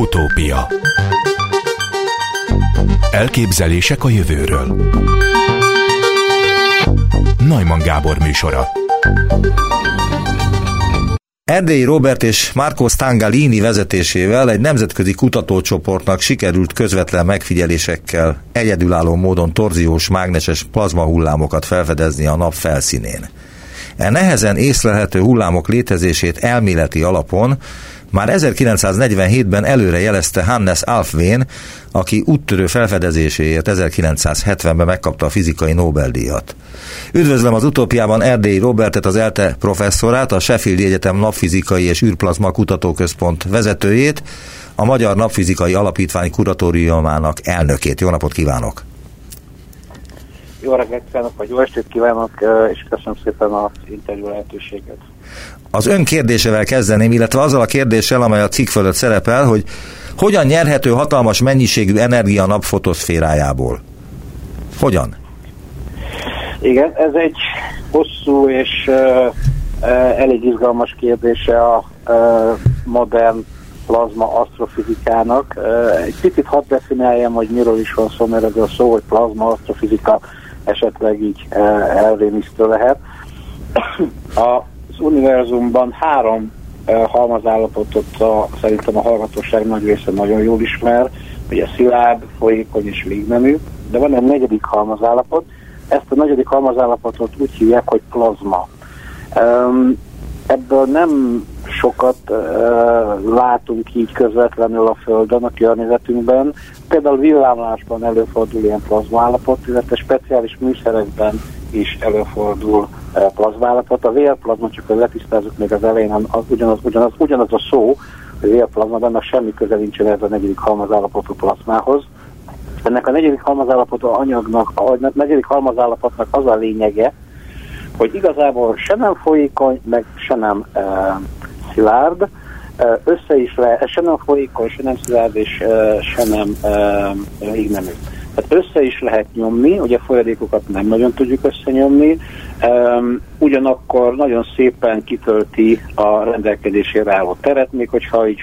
Utópia. Elképzelések a jövőről. Najman Gábor műsora. Erdélyi Robert és Marco Stangalini vezetésével egy nemzetközi kutatócsoportnak sikerült közvetlen megfigyelésekkel egyedülálló módon torziós mágneses plazmahullámokat felfedezni a nap felszínén. E nehezen észlelhető hullámok létezését elméleti alapon már 1947-ben előre jelezte Hannes Alfvén, aki úttörő felfedezéséért 1970-ben megkapta a fizikai Nobel-díjat. Üdvözlöm az utópiában Erdélyi Robertet, az ELTE professzorát, a Sheffield Egyetem Napfizikai és űrplazma kutatóközpont vezetőjét, a Magyar Napfizikai Alapítvány kuratóriumának elnökét. Jó napot kívánok! Jó reggelt kívánok, vagy jó estét kívánok, és köszönöm szépen az interjú lehetőséget. Az ön kérdésevel kezdeném, illetve azzal a kérdéssel, amely a cikk fölött szerepel, hogy hogyan nyerhető hatalmas mennyiségű energia a nap fotoszférájából? Hogyan? Igen, ez egy hosszú és uh, elég izgalmas kérdése a uh, modern plazma asztrofizikának. Uh, egy picit hadd definiáljem, hogy miről is van szó, mert ez a szó, hogy plazma asztrofizika esetleg így uh, elrémisztő lehet. Az univerzumban három uh, halmazállapotot a, szerintem a hallgatóság nagy része nagyon jól ismer, ugye szilárd, folyékony és légnemű, de van egy negyedik halmazállapot, ezt a negyedik halmazállapotot úgy hívják, hogy plazma. Ebből nem sokat uh, látunk így közvetlenül a Földön, a környezetünkben. Például villámlásban előfordul ilyen plazmaállapot, illetve speciális műszerekben is előfordul uh, plazmaállapot. A vérplazma, csak hogy letisztázzuk még az elején, az, ugyanaz, ugyanaz, ugyanaz a szó, hogy vérplazma, benne semmi köze nincsen ez a negyedik halmazállapotú plazmához. Ennek a negyedik halmazállapotú anyagnak, a negyedik halmazállapotnak az a lényege, hogy igazából se nem folyékony, meg se nem e, szilárd, e, össze is le, se nem folyékony, se nem szilárd, és e, se nem e, légnemű. Tehát össze is lehet nyomni, ugye folyadékokat nem nagyon tudjuk összenyomni, um, ugyanakkor nagyon szépen kitölti a rendelkezésére álló teret, még hogyha így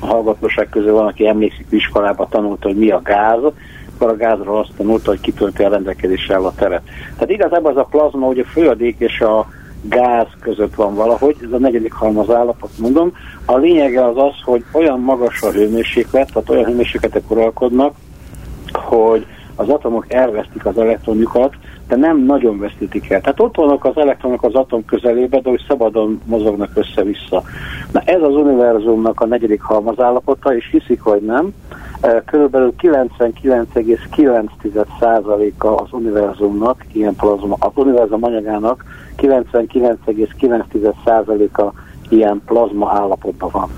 a hallgatóság közül van, aki emlékszik iskolába tanulta, hogy mi a gáz, akkor a gázról azt tanulta, hogy kitölti a rendelkezésre álló teret. Tehát igazából az a plazma, hogy a folyadék és a gáz között van valahogy, ez a negyedik halmaz állapot mondom. A lényege az az, hogy olyan magas a hőmérséklet, tehát olyan hőmérsékletek uralkodnak, hogy az atomok elvesztik az elektronjukat, de nem nagyon vesztítik el. Tehát ott vannak az elektronok az atom közelébe, de hogy szabadon mozognak össze-vissza. Na ez az univerzumnak a negyedik halmazállapota, és hiszik, hogy nem. Körülbelül 99,9%-a az univerzumnak, ilyen plazma, az univerzum anyagának 99,9%-a ilyen plazma állapotban van.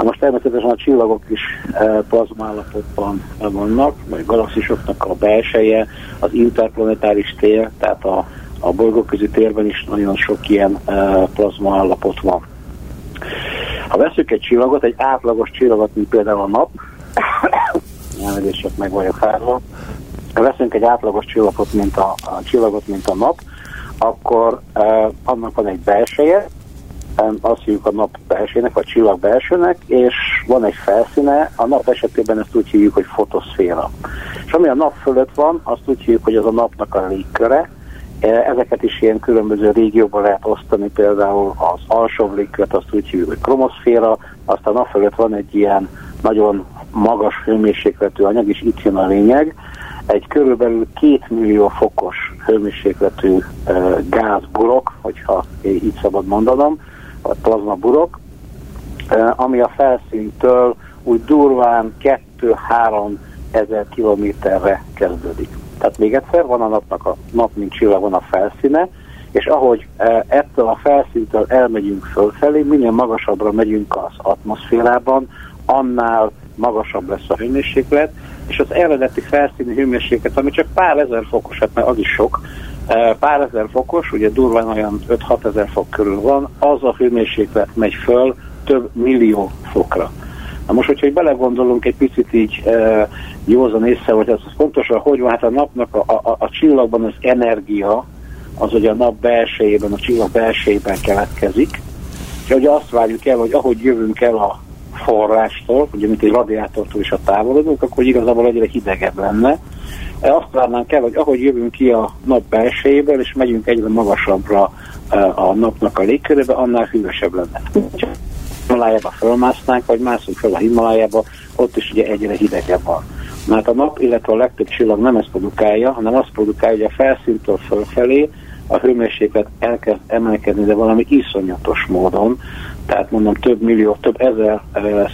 Na most természetesen a csillagok is e, plazma állapotban vannak, vagy galaxisoknak a belseje, az interplanetáris tér, tehát a, a bolygóközi térben is nagyon sok ilyen e, plazma állapot van. Ha veszük egy csillagot, egy átlagos csillagot, mint például a nap, elnézést, csak meg vagyok fázva, ha veszünk egy átlagos csillagot, mint a, a csillagot, mint a nap, akkor uh, annak van egy belseje, azt hívjuk a nap belsének, vagy csillag belsőnek, és van egy felszíne, a nap esetében ezt úgy hívjuk, hogy fotoszféra. És ami a nap fölött van, azt úgy hívjuk, hogy az a napnak a légköre, e, Ezeket is ilyen különböző régióban lehet osztani, például az alsóbb légkört azt úgy hívjuk, hogy kromoszféra, aztán nap fölött van egy ilyen nagyon magas hőmérsékletű anyag, és itt jön a lényeg, egy körülbelül két millió fokos hőmérsékletű e, gázburok, hogyha így szabad mondanom, vagy plazmaburok, ami a felszíntől úgy durván 2-3 ezer kilométerre kezdődik. Tehát még egyszer van a napnak a nap, mint csillag, van a felszíne, és ahogy ettől a felszíntől elmegyünk fölfelé, minél magasabbra megyünk az atmoszférában, annál magasabb lesz a hőmérséklet, és az eredeti felszíni hőmérséklet, ami csak pár ezer fokos, hát mert az is sok, pár ezer fokos, ugye durván olyan 5-6 ezer fok körül van, az a hőmérséklet megy föl több millió fokra. Na most, hogyha belegondolunk egy picit így e, józan észre, hogy az fontos, hogy van, hát a napnak a, a, a csillagban az energia, az hogy a nap belsejében, a csillag belsejében keletkezik, és ugye azt várjuk el, hogy ahogy jövünk el a forrástól, ugye mint egy radiátortól is a távolodunk, akkor igazából egyre hidegebb lenne. E, azt várnánk el, hogy ahogy jövünk ki a nap belsejéből, és megyünk egyre magasabbra a napnak a légkörébe, annál hűvösebb lenne. Himalájába fölmásznánk, vagy mászunk fel a Himalájába, ott is ugye egyre hidegebb van. Mert a nap, illetve a legtöbb csillag nem ezt produkálja, hanem azt produkálja, hogy a felszíntől fölfelé a hőmérséklet elkezd emelkedni, de valami iszonyatos módon, tehát mondom több millió, több ezer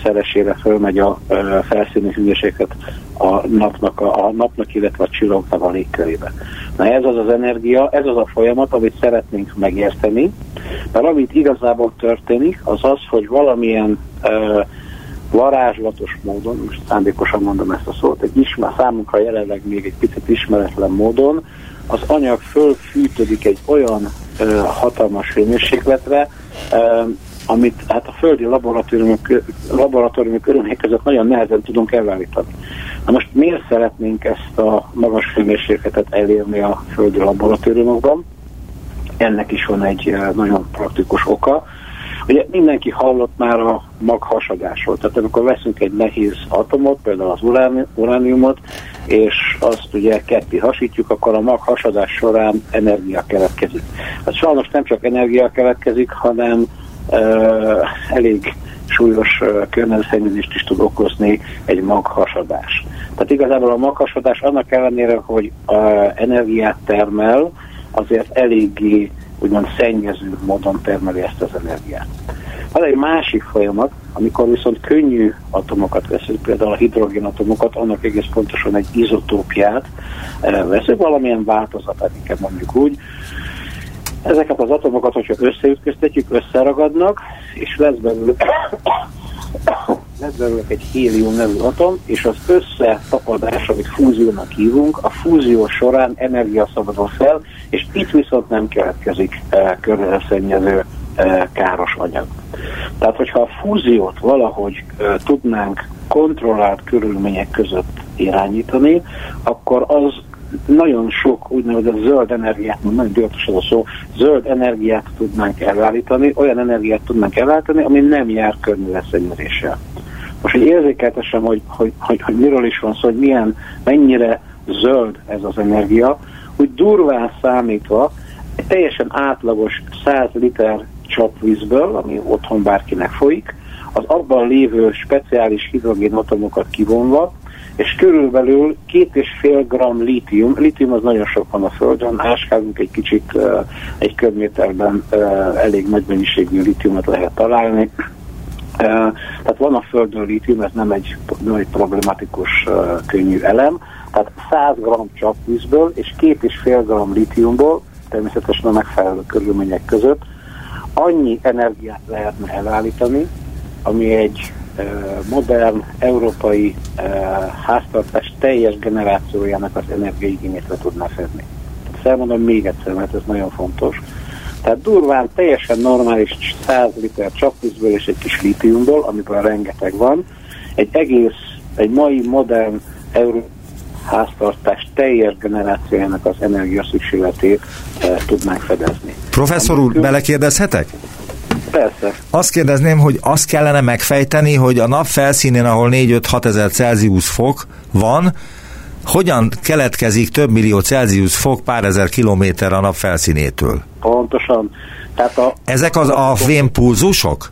szeresére fölmegy a felszíni hőmérséklet a napnak, a, napnak, illetve a csillagnak a légkörébe. Na ez az az energia, ez az a folyamat, amit szeretnénk megérteni, mert amit igazából történik, az az, hogy valamilyen varázslatos módon, most szándékosan mondom ezt a szót, egy ismer, számunkra jelenleg még egy picit ismeretlen módon, az anyag fölfűtődik egy olyan uh, hatalmas hőmérsékletre, amit hát a földi laboratóriumok, laboratóriumok körülmények között nagyon nehezen tudunk elvállítani. Na most miért szeretnénk ezt a magas hőmérsékletet elérni a földi laboratóriumokban? Ennek is van egy nagyon praktikus oka. Ugye mindenki hallott már a maghasadásról, tehát amikor veszünk egy nehéz atomot, például az urániumot, és azt ugye ketté hasítjuk, akkor a maghasadás során energia keletkezik. Hát sajnos nem csak energia keletkezik, hanem elég súlyos környezetszennyezést is tud okozni egy maghasadás. Tehát igazából a maghasadás annak ellenére, hogy energiát termel, azért eléggé úgymond szennyező módon termeli ezt az energiát. Van egy másik folyamat, amikor viszont könnyű atomokat veszünk, például a hidrogénatomokat, annak egész pontosan egy izotópiát veszünk, valamilyen változatát, inkább mondjuk úgy. Ezeket az atomokat, hogyha összeütköztetjük, összeragadnak, és lesz belőle lesz belőle egy hélium nevű atom, és az összetapadás, amit fúziónak hívunk, a fúzió során energia szabadul fel, és itt viszont nem keletkezik e, környezetszennyező e, káros anyag. Tehát, hogyha a fúziót valahogy e, tudnánk kontrollált körülmények között irányítani, akkor az nagyon sok úgynevezett zöld energiát, nagyon divatos az a szó, zöld energiát tudnánk elállítani, olyan energiát tudnánk elállítani, ami nem jár környezetszennyezéssel. Most, hogy érzékeltessem, hogy, hogy, hogy, hogy miről is van szó, hogy milyen, mennyire zöld ez az energia, úgy durván számítva egy teljesen átlagos 100 liter csapvízből, ami otthon bárkinek folyik, az abban lévő speciális hidrogénatomokat kivonva, és körülbelül két és fél gram lítium, lítium az nagyon sok van a Földön, áskálunk egy kicsit, egy köbméterben elég nagy mennyiségű lítiumot lehet találni, tehát van a Földön lítium, ez nem egy, nem egy problematikus könnyű elem, tehát 100 g csapvízből és két és fél gram lítiumból, természetesen a megfelelő körülmények között, annyi energiát lehetne elállítani, ami egy modern európai háztartás teljes generációjának az energiaigényét le tudná fedni. Ezt elmondom még egyszer, mert ez nagyon fontos. Tehát durván teljesen normális 100 liter csapvízből és egy kis lítiumból, amiből rengeteg van, egy egész, egy mai modern euró háztartás teljes generációjának az energia szükségletét e, tudnánk fedezni. Professzor úr, belekérdezhetek? Persze. Azt kérdezném, hogy azt kellene megfejteni, hogy a nap felszínén, ahol 4-5-6 ezer Celsius fok van, hogyan keletkezik több millió Celsius fok pár ezer kilométer a nap felszínétől? Pontosan. Tehát a, Ezek az a fémpulzusok?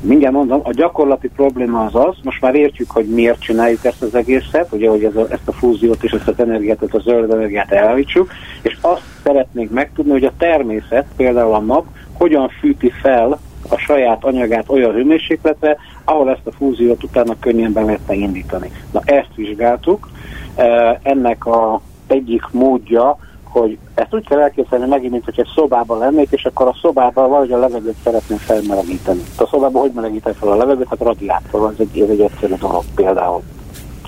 Mindjárt mondom, a gyakorlati probléma az az, most már értjük, hogy miért csináljuk ezt az egészet, ugye, hogy ez a, ezt a fúziót és ezt az energiát, ezt a zöld energiát elállítsuk, és azt szeretnénk megtudni, hogy a természet, például a nap, hogyan fűti fel a saját anyagát olyan hőmérsékletre, ahol ezt a fúziót utána könnyen be lehetne indítani. Na ezt vizsgáltuk, ennek a egyik módja, hogy ezt úgy kell elképzelni megint, mint hogy egy szobában lennék, és akkor a szobában valahogy a levegőt szeretném felmelegíteni. A szobában hogy melegíteni fel a levegőt? Hát radiátor, ez egy, ez egy egyszerű dolog például.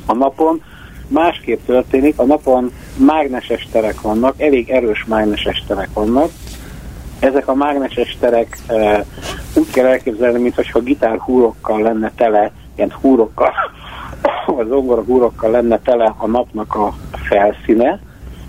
A napon másképp történik, a napon mágneses terek vannak, elég erős mágneses terek vannak, ezek a mágneses terek e, úgy kell elképzelni, mintha gitár húrokkal lenne tele, ilyen húrokkal, vagy zongora húrokkal lenne tele a napnak a felszíne,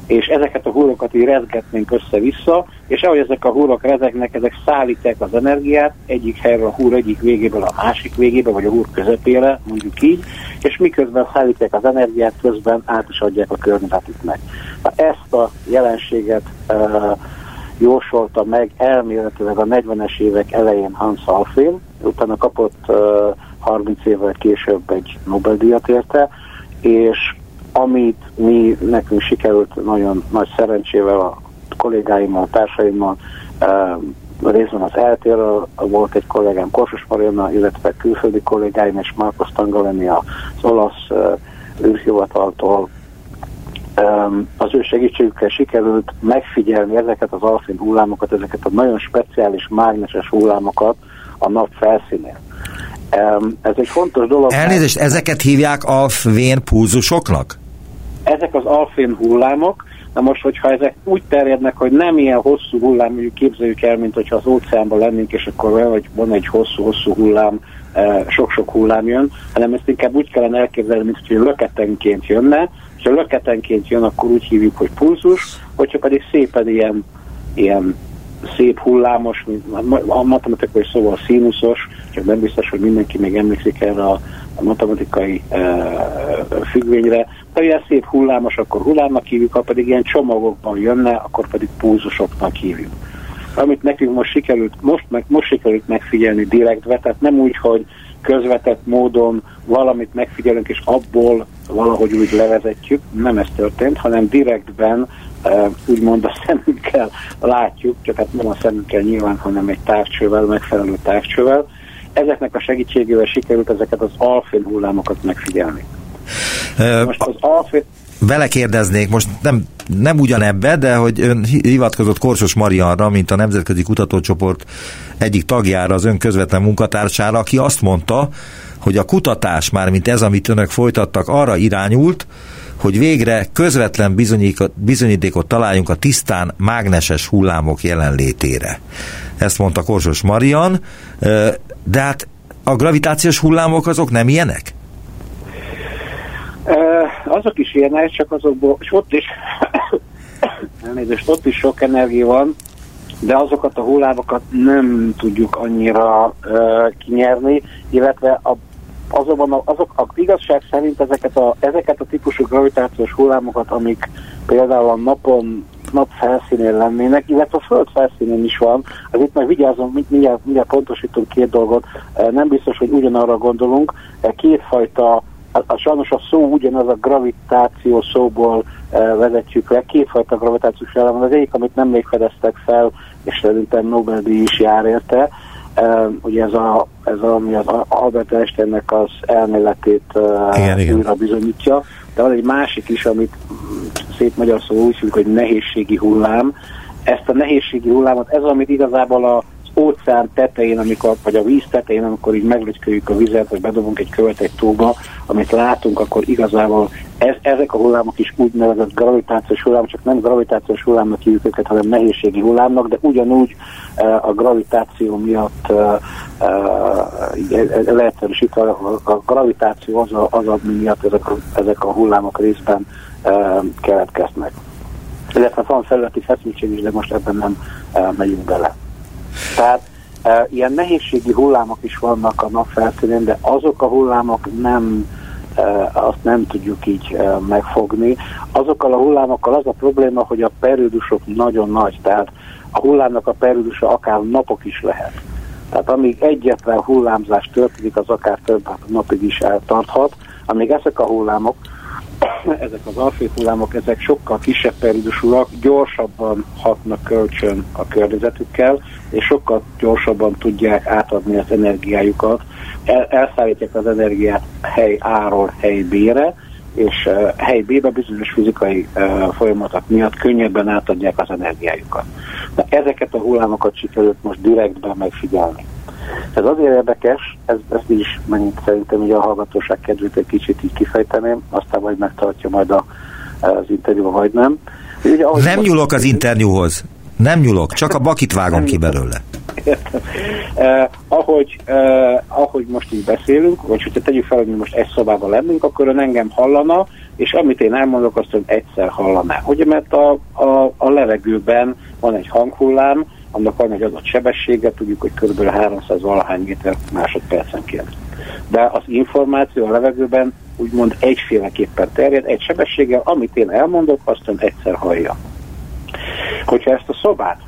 és ezeket a hullakat így rezgetnénk össze-vissza, és ahogy ezek a hullak rezegnek, ezek szállítják az energiát egyik helyről a húr egyik végéből a másik végébe, vagy a húr közepére, mondjuk így, és miközben szállítják az energiát, közben át is adják a környezetüknek. Ezt a jelenséget uh, jósolta meg elméletileg a 40-es évek elején Hans Alfén, utána kapott uh, 30 évvel később egy Nobel-díjat érte, és amit mi nekünk sikerült nagyon nagy szerencsével a kollégáimmal, a társaimmal, uh, részben az eltérről volt egy kollégám Korsos Mariana, illetve külföldi kollégáim és Marcos Tangaleni az olasz uh, űrhivataltól az ő segítségükkel sikerült megfigyelni ezeket az alfén hullámokat, ezeket a nagyon speciális mágneses hullámokat a nap felszínén. Ez egy fontos dolog. Elnézést, ezeket hívják alfvén pulzusoknak? Ezek az alfén hullámok, Na most, hogyha ezek úgy terjednek, hogy nem ilyen hosszú hullám, mondjuk képzeljük el, mint hogyha az óceánban lennénk, és akkor vagy van egy hosszú-hosszú hullám, sok-sok hullám jön, hanem ezt inkább úgy kellene elképzelni, mint hogy löketenként jönne, ha löketenként jön, akkor úgy hívjuk, hogy pulzus, hogyha pedig szépen ilyen, ilyen szép hullámos, mint a matematikai szóval színuszos, csak nem biztos, hogy mindenki még emlékszik erre a, a matematikai e, függvényre. Ha ilyen szép hullámos, akkor hullámnak hívjuk, ha pedig ilyen csomagokban jönne, akkor pedig pulzusoknak hívjuk. Amit nekünk most sikerült, most, meg, most sikerült megfigyelni direktve, tehát nem úgy, hogy közvetett módon valamit megfigyelünk, és abból valahogy úgy levezetjük. Nem ez történt, hanem direktben úgymond a szemünkkel látjuk, csak hát nem a szemünkkel nyilván, hanem egy távcsővel, megfelelő távcsővel. Ezeknek a segítségével sikerült ezeket az alfén hullámokat megfigyelni. Most az alfén vele kérdeznék, most nem, nem ugyanebbe, de hogy ön hivatkozott Korsos Marianra, mint a Nemzetközi Kutatócsoport egyik tagjára, az ön közvetlen munkatársára, aki azt mondta, hogy a kutatás már, mint ez, amit önök folytattak, arra irányult, hogy végre közvetlen bizonyítékot találjunk a tisztán mágneses hullámok jelenlétére. Ezt mondta Korsos Marian, de hát a gravitációs hullámok azok nem ilyenek? Azok is ilyenek, csak azokból, és ott is, elnézést, ott is sok energia van, de azokat a hullámokat nem tudjuk annyira uh, kinyerni, illetve a, azokban a, azok, a igazság szerint ezeket a, ezeket a típusú gravitációs hullámokat, amik például a napon nap felszínén lennének, illetve a föld felszínén is van. Az itt meg vigyázom, mindjárt, mindjárt pontosítunk két dolgot. Nem biztos, hogy ugyanarra gondolunk. Kétfajta a, a, sajnos a szó ugyanaz a gravitáció szóból e, vezetjük le. Kétfajta gravitációs elem az egyik, amit nem még fedeztek fel, és szerintem Nobel-díj is jár érte. E, ugye ez, a, ez a, ami az Albert Einsteinnek az elméletét igen, igen. újra bizonyítja. De van egy másik is, amit szép magyar szó úgy hívjuk, hogy nehézségi hullám. Ezt a nehézségi hullámot, ez amit igazából a óceán tetején, amikor, vagy a víz tetején, amikor így meglötyköljük a vizet, vagy bedobunk egy követ egy tóba, amit látunk, akkor igazából ez, ezek a hullámok is úgynevezett gravitációs hullámok, csak nem gravitációs hullámnak hívjuk őket, hanem nehézségi hullámok, de ugyanúgy uh, a gravitáció miatt uh, uh, leegyszerűsítve a, gravitáció az, a, az ami miatt ezek a, ezek a hullámok részben keletkeznek. Illetve van felületi feszültség is, de most ebben nem megyünk bele. Tehát e, ilyen nehézségi hullámok is vannak a nap felszínén, de azok a hullámok nem, e, azt nem tudjuk így e, megfogni. Azokkal a hullámokkal az a probléma, hogy a periódusok nagyon nagy, tehát a hullámnak a periódusa akár napok is lehet. Tehát amíg egyetlen hullámzás történik, az akár több napig is eltarthat, amíg ezek a hullámok ezek az alfét hullámok, ezek sokkal kisebb periódusúak, gyorsabban hatnak kölcsön a környezetükkel, és sokkal gyorsabban tudják átadni az energiájukat. El, elszállítják az energiát hely A-ról hely B-re, és uh, hely B-be bizonyos fizikai uh, folyamatok miatt könnyebben átadják az energiájukat. Na, ezeket a hullámokat sikerült most direktben megfigyelni. Ez azért érdekes, ez, ezt is megint szerintem így a hallgatóság kedvét egy kicsit így kifejteném, aztán majd megtartja majd a, az interjúba, vagy nem. Ugye, nem nyúlok az interjúhoz. Nem nyúlok, csak a bakit vágom ki belőle. eh, ahogy, eh, ahogy most így beszélünk, vagy hogyha tegyük fel, hogy mi most egy szobában lennünk, akkor ön engem hallana, és amit én elmondok, azt ön egyszer hallaná. Ugye, mert a, a, a levegőben van egy hanghullám, annak van egy adott sebessége, tudjuk, hogy kb. 300 valahány méter másodpercenként. De az információ a levegőben úgymond egyféleképpen terjed, egy sebességgel, amit én elmondok, azt ön egyszer hallja. Hogyha ezt a szobát,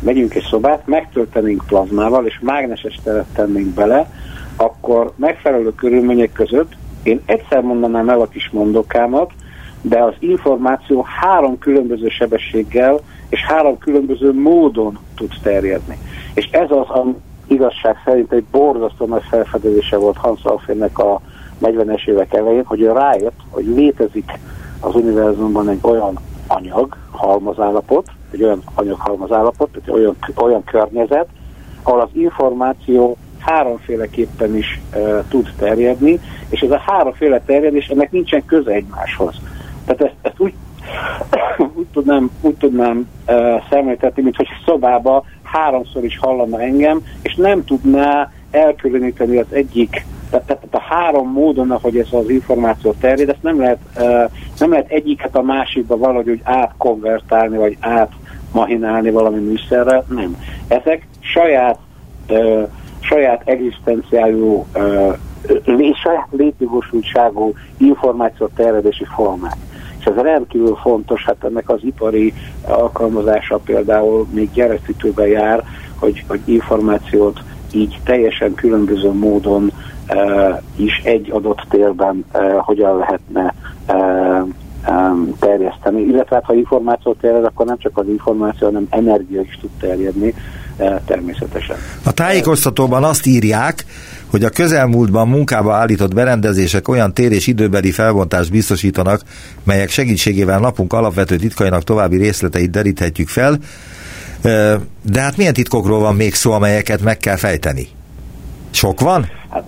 megyünk egy szobát, megtöltenénk plazmával, és mágneses teret tennénk bele, akkor megfelelő körülmények között én egyszer mondanám el a kis mondokámat, de az információ három különböző sebességgel és három különböző módon tud terjedni. És ez az, ami igazság szerint egy borzasztó nagy felfedezése volt Hans Alfénnek a 40-es évek elején, hogy ő rájött, hogy létezik az univerzumban egy olyan anyag, halmazállapot, egy olyan anyaghalmazállapot, egy olyan, olyan környezet, ahol az információ háromféleképpen is e, tud terjedni, és ez a háromféle terjedés, ennek nincsen köze egymáshoz. Tehát ezt, ezt úgy, úgy tudnám, úgy tudnám e, szemléltetni, mint hogy szobába háromszor is hallana engem, és nem tudná elkülöníteni az egyik tehát, tehát a három módon, ahogy ez az információ terjed, ezt nem lehet, uh, nem lehet egyiket a másikba valahogy úgy átkonvertálni, vagy átmahinálni valami műszerrel, nem. Ezek saját uh, saját egzisztenciájú, uh, saját létjogosultságú információ terjedési formák. És ez rendkívül fontos, hát ennek az ipari alkalmazása például még gyerekítőben jár, hogy, hogy információt így teljesen különböző módon uh, is egy adott térben uh, hogyan lehetne uh, um, terjeszteni. Illetve hát, ha információ terjed, akkor nem csak az információ, hanem energia is tud terjedni uh, természetesen. A tájékoztatóban azt írják, hogy a közelmúltban munkába állított berendezések olyan tér és időbeli felbontást biztosítanak, melyek segítségével napunk alapvető titkainak további részleteit deríthetjük fel, de hát milyen titkokról van még szó, amelyeket meg kell fejteni? Sok van? Hát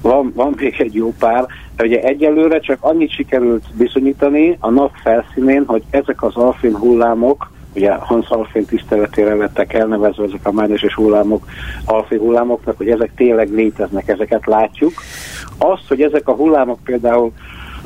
van, van még egy jó pár. Ugye egyelőre csak annyit sikerült bizonyítani a nap felszínén, hogy ezek az alfén hullámok, ugye Hans Alfén tiszteletére lettek elnevezve ezek a mágneses hullámok, alfén hullámoknak, hogy ezek tényleg léteznek, ezeket látjuk. Az, hogy ezek a hullámok például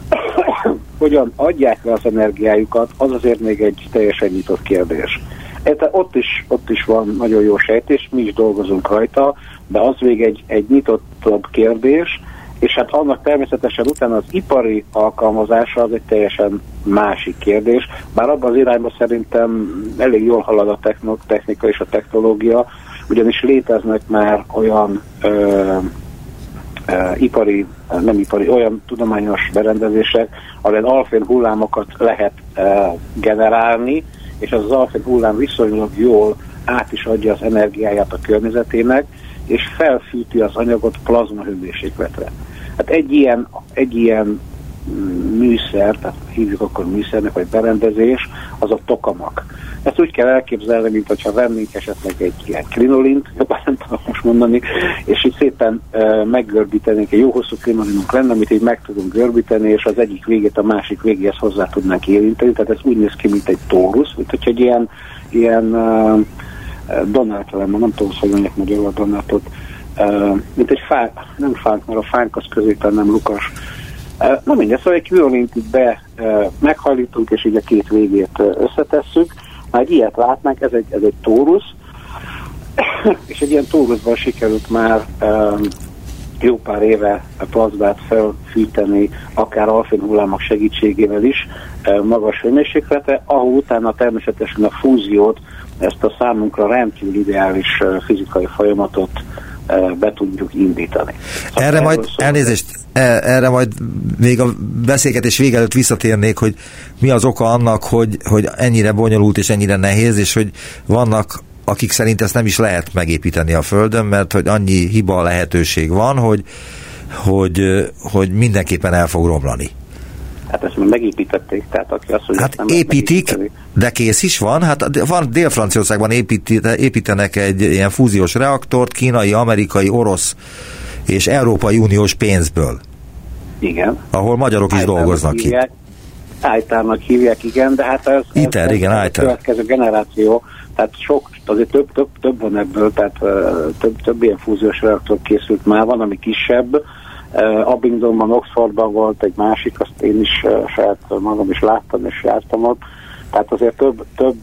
hogyan adják le az energiájukat, az azért még egy teljesen nyitott kérdés. Érte, ott is, ott is van nagyon jó sejtés, mi is dolgozunk rajta, de az még egy, egy nyitottabb kérdés, és hát annak természetesen utána az ipari alkalmazása az egy teljesen másik kérdés, bár abban az irányban szerintem elég jól halad a technika és a technológia, ugyanis léteznek már olyan ö, ö, ipari, nem ipari, olyan tudományos berendezések, ahol alfén hullámokat lehet ö, generálni, és az, az alfén hullám viszonylag jól át is adja az energiáját a környezetének, és felfűti az anyagot plazma hőmérsékletre. Hát egy ilyen, egy ilyen műszer, tehát hívjuk akkor műszernek, vagy berendezés, az a tokamak. Ezt úgy kell elképzelni, mint hogyha vennénk esetleg egy ilyen krinolint, jobban nem tudom most mondani, és így szépen uh, meggörbítenénk, egy jó hosszú krinolinunk lenne, amit így meg tudunk görbíteni, és az egyik végét a másik végéhez hozzá tudnánk érinteni, tehát ez úgy néz ki, mint egy tórusz, mint hogyha egy ilyen, ilyen uh, Donát nem tudom, hogy mondják magyarul a Donátot, mint egy fá, nem fánk, mert a fánk az középen nem lukas. Na mindegy, szóval egy itt be meghajlítunk, és így a két végét összetesszük. Már egy ilyet látnánk, ez egy, ez egy tórusz, és egy ilyen tóruszban sikerült már jó pár éve a plazmát felfűteni, akár alfén hullámok segítségével is magas hőmérséklete, ahol utána természetesen a fúziót ezt a számunkra rendkívül ideális fizikai folyamatot be tudjuk indítani. Szóval erre majd, szó, elnézést, e, erre majd még a beszélgetés vége előtt visszatérnék, hogy mi az oka annak, hogy, hogy ennyire bonyolult és ennyire nehéz, és hogy vannak akik szerint ezt nem is lehet megépíteni a Földön, mert hogy annyi hiba lehetőség van, hogy, hogy, hogy mindenképpen el fog romlani. Hát ezt már megépítették, tehát aki azt mondja, Hát nem építik, de kész is van. Hát van Dél-Franciaországban építenek egy ilyen fúziós reaktort, kínai, amerikai, orosz és Európai Uniós pénzből. Igen. Ahol magyarok is dolgoznak ki. Ájtárnak hívják, igen, de hát ez, ITER, ez, igen, ez a következő generáció, tehát sok, azért több, több, több van ebből, tehát több, több ilyen fúziós reaktor készült már, van, ami kisebb, Abingdonban, Oxfordban volt egy másik, azt én is saját magam is láttam és jártam ott, tehát azért több, több,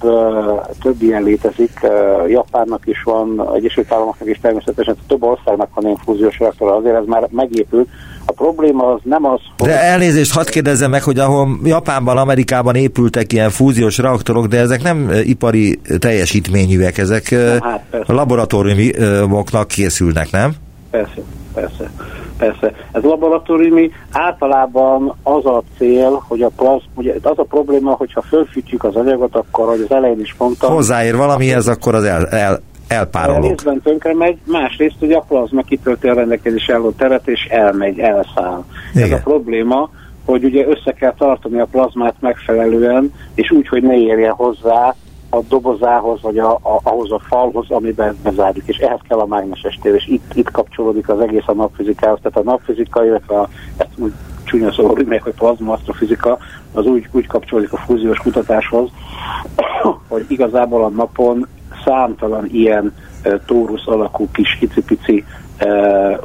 több ilyen létezik. Japánnak is van, Egyesült Államoknak is természetesen több országnak van ilyen fúziós reaktor, azért ez már megépült. A probléma az nem az, hogy... De elnézést, hadd kérdezzem meg, hogy ahol Japánban, Amerikában épültek ilyen fúziós reaktorok, de ezek nem ipari teljesítményűek, ezek hát, laboratóriumoknak készülnek, nem? Persze, persze. Persze, ez laboratóriumi, általában az a cél, hogy a plaz, ugye az a probléma, hogyha fölfűtjük az anyagot, akkor, hogy az elején is mondtam... Hozzáér valamihez, akkor az el, el, elpárolog. Részben tönkre megy, másrészt ugye a plazma kitölti a rendelkezés álló teret, és elmegy, elszáll. Igen. Ez a probléma, hogy ugye össze kell tartani a plazmát megfelelően, és úgy, hogy ne érjen hozzá a dobozához, vagy a, a, ahhoz a falhoz, amiben bezárjuk, és ehhez kell a mágneses tér, és itt, itt kapcsolódik az egész a napfizikához, tehát a napfizika, illetve a, ezt úgy csúnya szó, meg, hogy plazma asztrofizika, az úgy, úgy kapcsolódik a fúziós kutatáshoz, hogy igazából a napon számtalan ilyen e, tórusz alakú kis icipici e,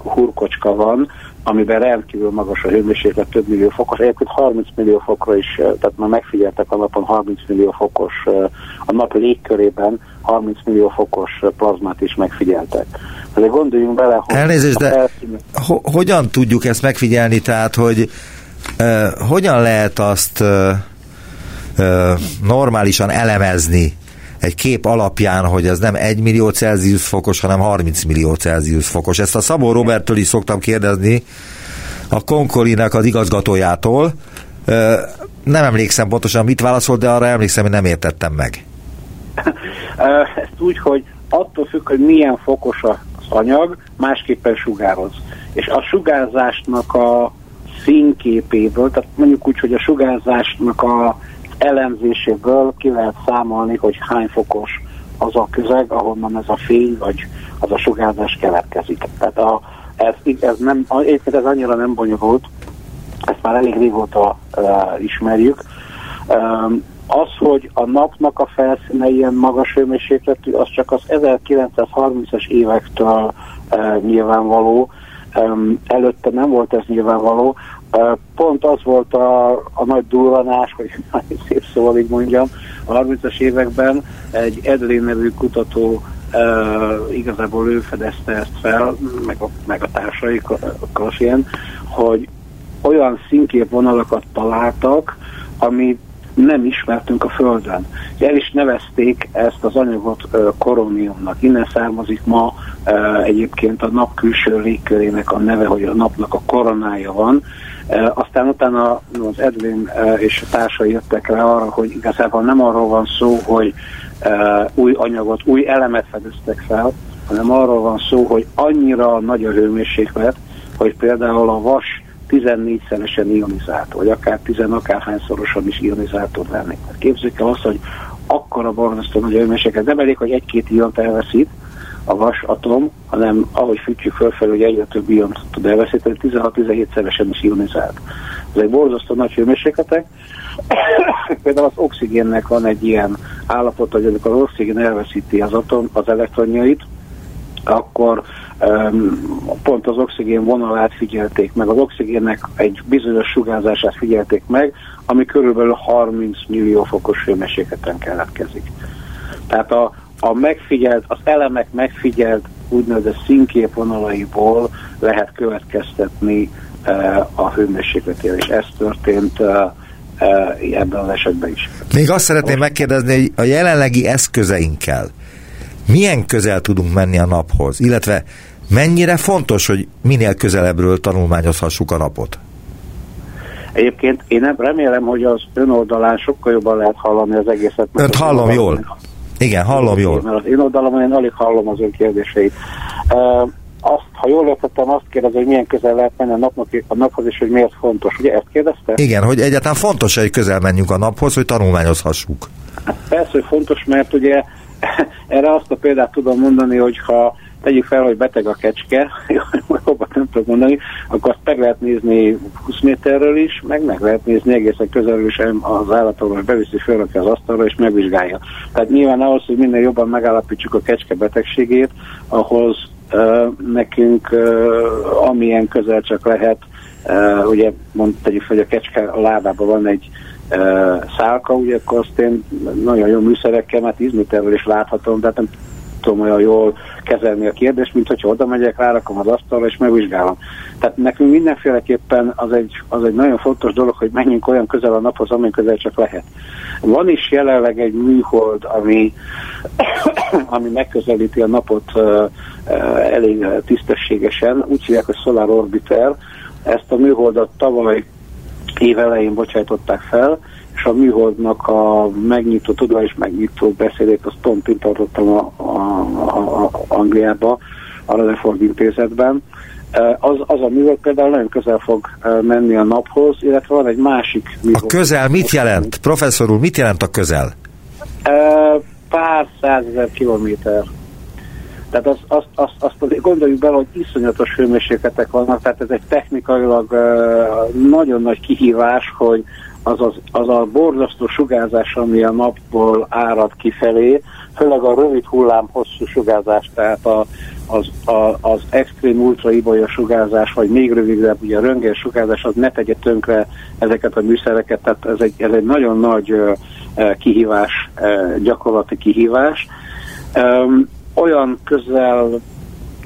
hurkocska van, amiben rendkívül magas a hőmérséklet, több millió fokos, egyébként 30 millió fokra is, tehát már megfigyeltek a napon 30 millió fokos, a nap légkörében 30 millió fokos plazmát is megfigyeltek. De gondoljunk bele, hogy... Elnézést, de felszín... ho- hogyan tudjuk ezt megfigyelni, tehát, hogy uh, hogyan lehet azt uh, uh, normálisan elemezni, egy kép alapján, hogy ez nem 1 millió Celsius fokos, hanem 30 millió Celsius fokos. Ezt a Szabó Roberttől is szoktam kérdezni, a Konkorinak az igazgatójától. Nem emlékszem pontosan, mit válaszolt, de arra emlékszem, hogy nem értettem meg. Ezt úgy, hogy attól függ, hogy milyen fokos az anyag, másképpen sugároz. És a sugárzásnak a színképéből, tehát mondjuk úgy, hogy a sugárzásnak a elemzéséből ki lehet számolni, hogy hány fokos az a közeg, ahonnan ez a fény vagy az a sugárzás keletkezik. Tehát a, ez, ez, nem, ez annyira nem bonyolult, ezt már elég régóta uh, ismerjük. Um, az, hogy a napnak a felszíne ilyen magas hőmérsékletű, az csak az 1930-as évektől uh, nyilvánvaló. Előtte nem volt ez nyilvánvaló. Pont az volt a, a nagy durranás, hogy szép szóval így mondjam, a 30-as években egy Edlin nevű kutató igazából ő fedezte ezt fel, meg a, meg a társai Kasien, hogy olyan színképvonalakat találtak, amit nem ismertünk a Földön. El is nevezték ezt az anyagot koromiumnak. Innen származik ma egyébként a nap külső légkörének a neve, hogy a napnak a koronája van, aztán utána az Edwin és a társai jöttek rá arra, hogy igazából nem arról van szó, hogy új anyagot, új elemet fedeztek fel, hanem arról van szó, hogy annyira nagy a hőmérséklet, hogy például a vas 14-szeresen ionizált, vagy akár 10 akárhányszorosan is ionizált tud lenni. Képzeljük el azt, hogy akkora borzasztó nagy hőmérséklet, nem elég, hogy egy-két iont elveszít, a vas atom, hanem ahogy fűtjük fölfelé, hogy egyre több ion tud elveszíteni, 16-17 szeresen is ionizált. Ez egy borzasztó nagy hőmérsékletek. Például az oxigénnek van egy ilyen állapot, hogy amikor az oxigén elveszíti az atom, az elektronjait, akkor pont az oxigén vonalát figyelték meg, az oxigénnek egy bizonyos sugárzását figyelték meg, ami körülbelül 30 millió fokos hőmérsékleten keletkezik. Tehát a, a megfigyelt, az elemek megfigyelt úgynevezett színképvonalaiból lehet következtetni uh, a hőmérsékletére, és ez történt uh, uh, ebben az esetben is. Még azt szeretném megkérdezni, hogy a jelenlegi eszközeinkkel milyen közel tudunk menni a naphoz, illetve mennyire fontos, hogy minél közelebbről tanulmányozhassuk a napot? Egyébként én remélem, hogy az ön oldalán sokkal jobban lehet hallani az egészet. Önt hallom jól. Igen, hallom jól. Mert az én oldalamon én alig hallom az ön kérdéseit. Uh, azt, ha jól értettem, azt kérdezi, hogy milyen közel lehet menni a, napnak, a naphoz, és hogy miért fontos. Ugye ezt kérdezte? Igen, hogy egyáltalán fontos, hogy közel menjünk a naphoz, hogy tanulmányozhassuk. Hát persze, hogy fontos, mert ugye erre azt a példát tudom mondani, hogy ha tegyük fel, hogy beteg a kecske, jobbat nem tudok mondani, akkor azt meg lehet nézni 20 méterről is, meg meg lehet nézni egészen közelről is az állatorvos beviszi, fölrakja az asztalra és megvizsgálja. Tehát nyilván ahhoz, hogy minél jobban megállapítsuk a kecske betegségét, ahhoz uh, nekünk uh, amilyen közel csak lehet, uh, ugye mond, tegyük fel, hogy a kecske a lábában van egy szálka, ugye akkor azt én nagyon jó műszerekkel, mert 10 méterről is láthatom, de hát nem tudom olyan jól kezelni a kérdést, mint hogyha oda megyek, rárakom az asztalra és megvizsgálom. Tehát nekünk mindenféleképpen az egy, az egy nagyon fontos dolog, hogy menjünk olyan közel a naphoz, amilyen közel csak lehet. Van is jelenleg egy műhold, ami, ami megközelíti a napot elég tisztességesen, úgy hívják, hogy Solar Orbiter. Ezt a műholdat tavaly év elején bocsájtották fel, és a műholdnak a megnyitó, tudományos megnyitó beszédét, azt pont én tartottam a, a, a, a Angliába, a Rutherford intézetben. Az, az a műhold például nagyon közel fog menni a naphoz, illetve van egy másik műhold. A közel mit jelent? Professzor úr, mit jelent a közel? Pár százezer kilométer. Tehát azt, azt, azt, azt azért gondoljuk bele, hogy iszonyatos hőmérsékletek vannak, tehát ez egy technikailag nagyon nagy kihívás, hogy az, az, az a borzasztó sugárzás, ami a napból árad kifelé, főleg a rövid hullám hosszú sugárzás, tehát a, az, a, az extrém ultraibolya sugárzás, vagy még rövidebb, ugye a röntgen sugárzás, az ne tegye tönkre ezeket a műszereket, tehát ez egy, ez egy nagyon nagy uh, kihívás, uh, gyakorlati kihívás. Um, olyan közel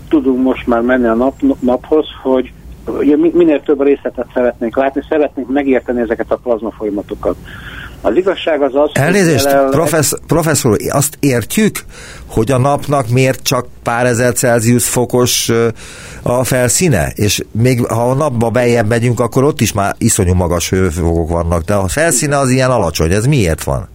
tudunk most már menni a nap, naphoz, hogy ugye minél több részletet szeretnénk látni, szeretnénk megérteni ezeket a plazma folyamatokat. Az igazság az az, Elnézést, hogy professz, professzor, azt értjük, hogy a napnak miért csak pár ezer Celsius fokos a felszíne, és még ha a napba bejebb megyünk, akkor ott is már iszonyú magas hőfokok vannak, de a felszíne az ilyen alacsony, ez miért van?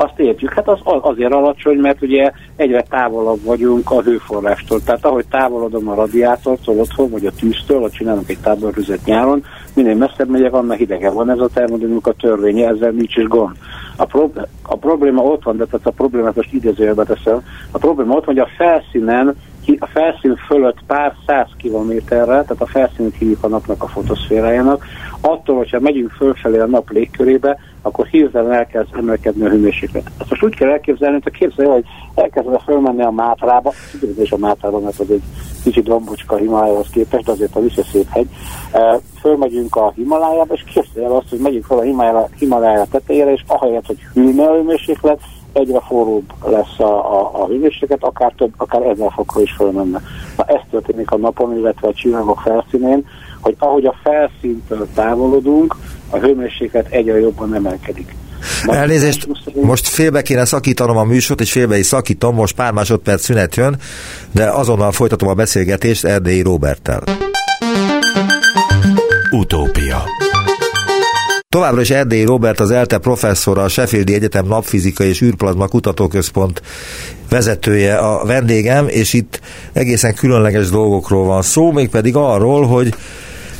Azt értjük, hát az azért alacsony, mert ugye egyre távolabb vagyunk a hőforrástól. Tehát ahogy távolodom a radiátortól otthon, vagy a tűztől, ha csinálunk egy táborhüzet nyáron, minél messzebb megyek, annál hidegebb van. Ez a termodinamika törvénye, ezzel nincs is gond. A, prob- a probléma ott van, de tehát a problémát most idézőjelbe teszem, a probléma ott van, hogy a felszínen a felszín fölött pár száz kilométerre, tehát a felszínét hívjuk a napnak a fotoszférájának, attól, hogyha megyünk fölfelé a nap légkörébe, akkor hirtelen elkezd emelkedni a hőmérséklet. Ezt most úgy kell elképzelni, hogy képzelje, hogy elkezdve fölmenni a Mátrába, és a Mátrába, mert az egy kicsit dombocska a Himalájához képest, de azért a vissza szép hegy. Fölmegyünk a Himalájába, és képzelje azt, hogy megyünk fel a Himalája tetejére, és ahelyett, hogy hűlne a hőmérséklet, egyre forróbb lesz a, a, a hőmérséklet, akár több, akár ezer fokra is fölmenne. Na ez történik a napon, illetve a csillagok felszínén, hogy ahogy a felszíntől távolodunk, a hőmérséklet egyre jobban emelkedik. Most Elnézést, most félbe kéne szakítanom a műsort, és félbe is szakítom, most pár másodperc szünet jön, de azonnal folytatom a beszélgetést Erdélyi Roberttel. Utópia Továbbra is Erdélyi Robert az ELTE professzora, a Sheffieldi Egyetem Napfizika és űrplazma kutatóközpont vezetője a vendégem, és itt egészen különleges dolgokról van szó, mégpedig arról, hogy